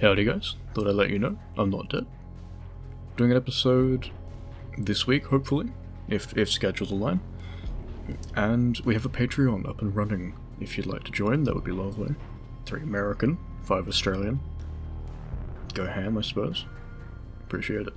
Howdy guys, thought I'd let you know I'm not dead. Doing an episode this week, hopefully, if, if schedules align. And we have a Patreon up and running. If you'd like to join, that would be lovely. Three American, five Australian. Go ham, I suppose. Appreciate it.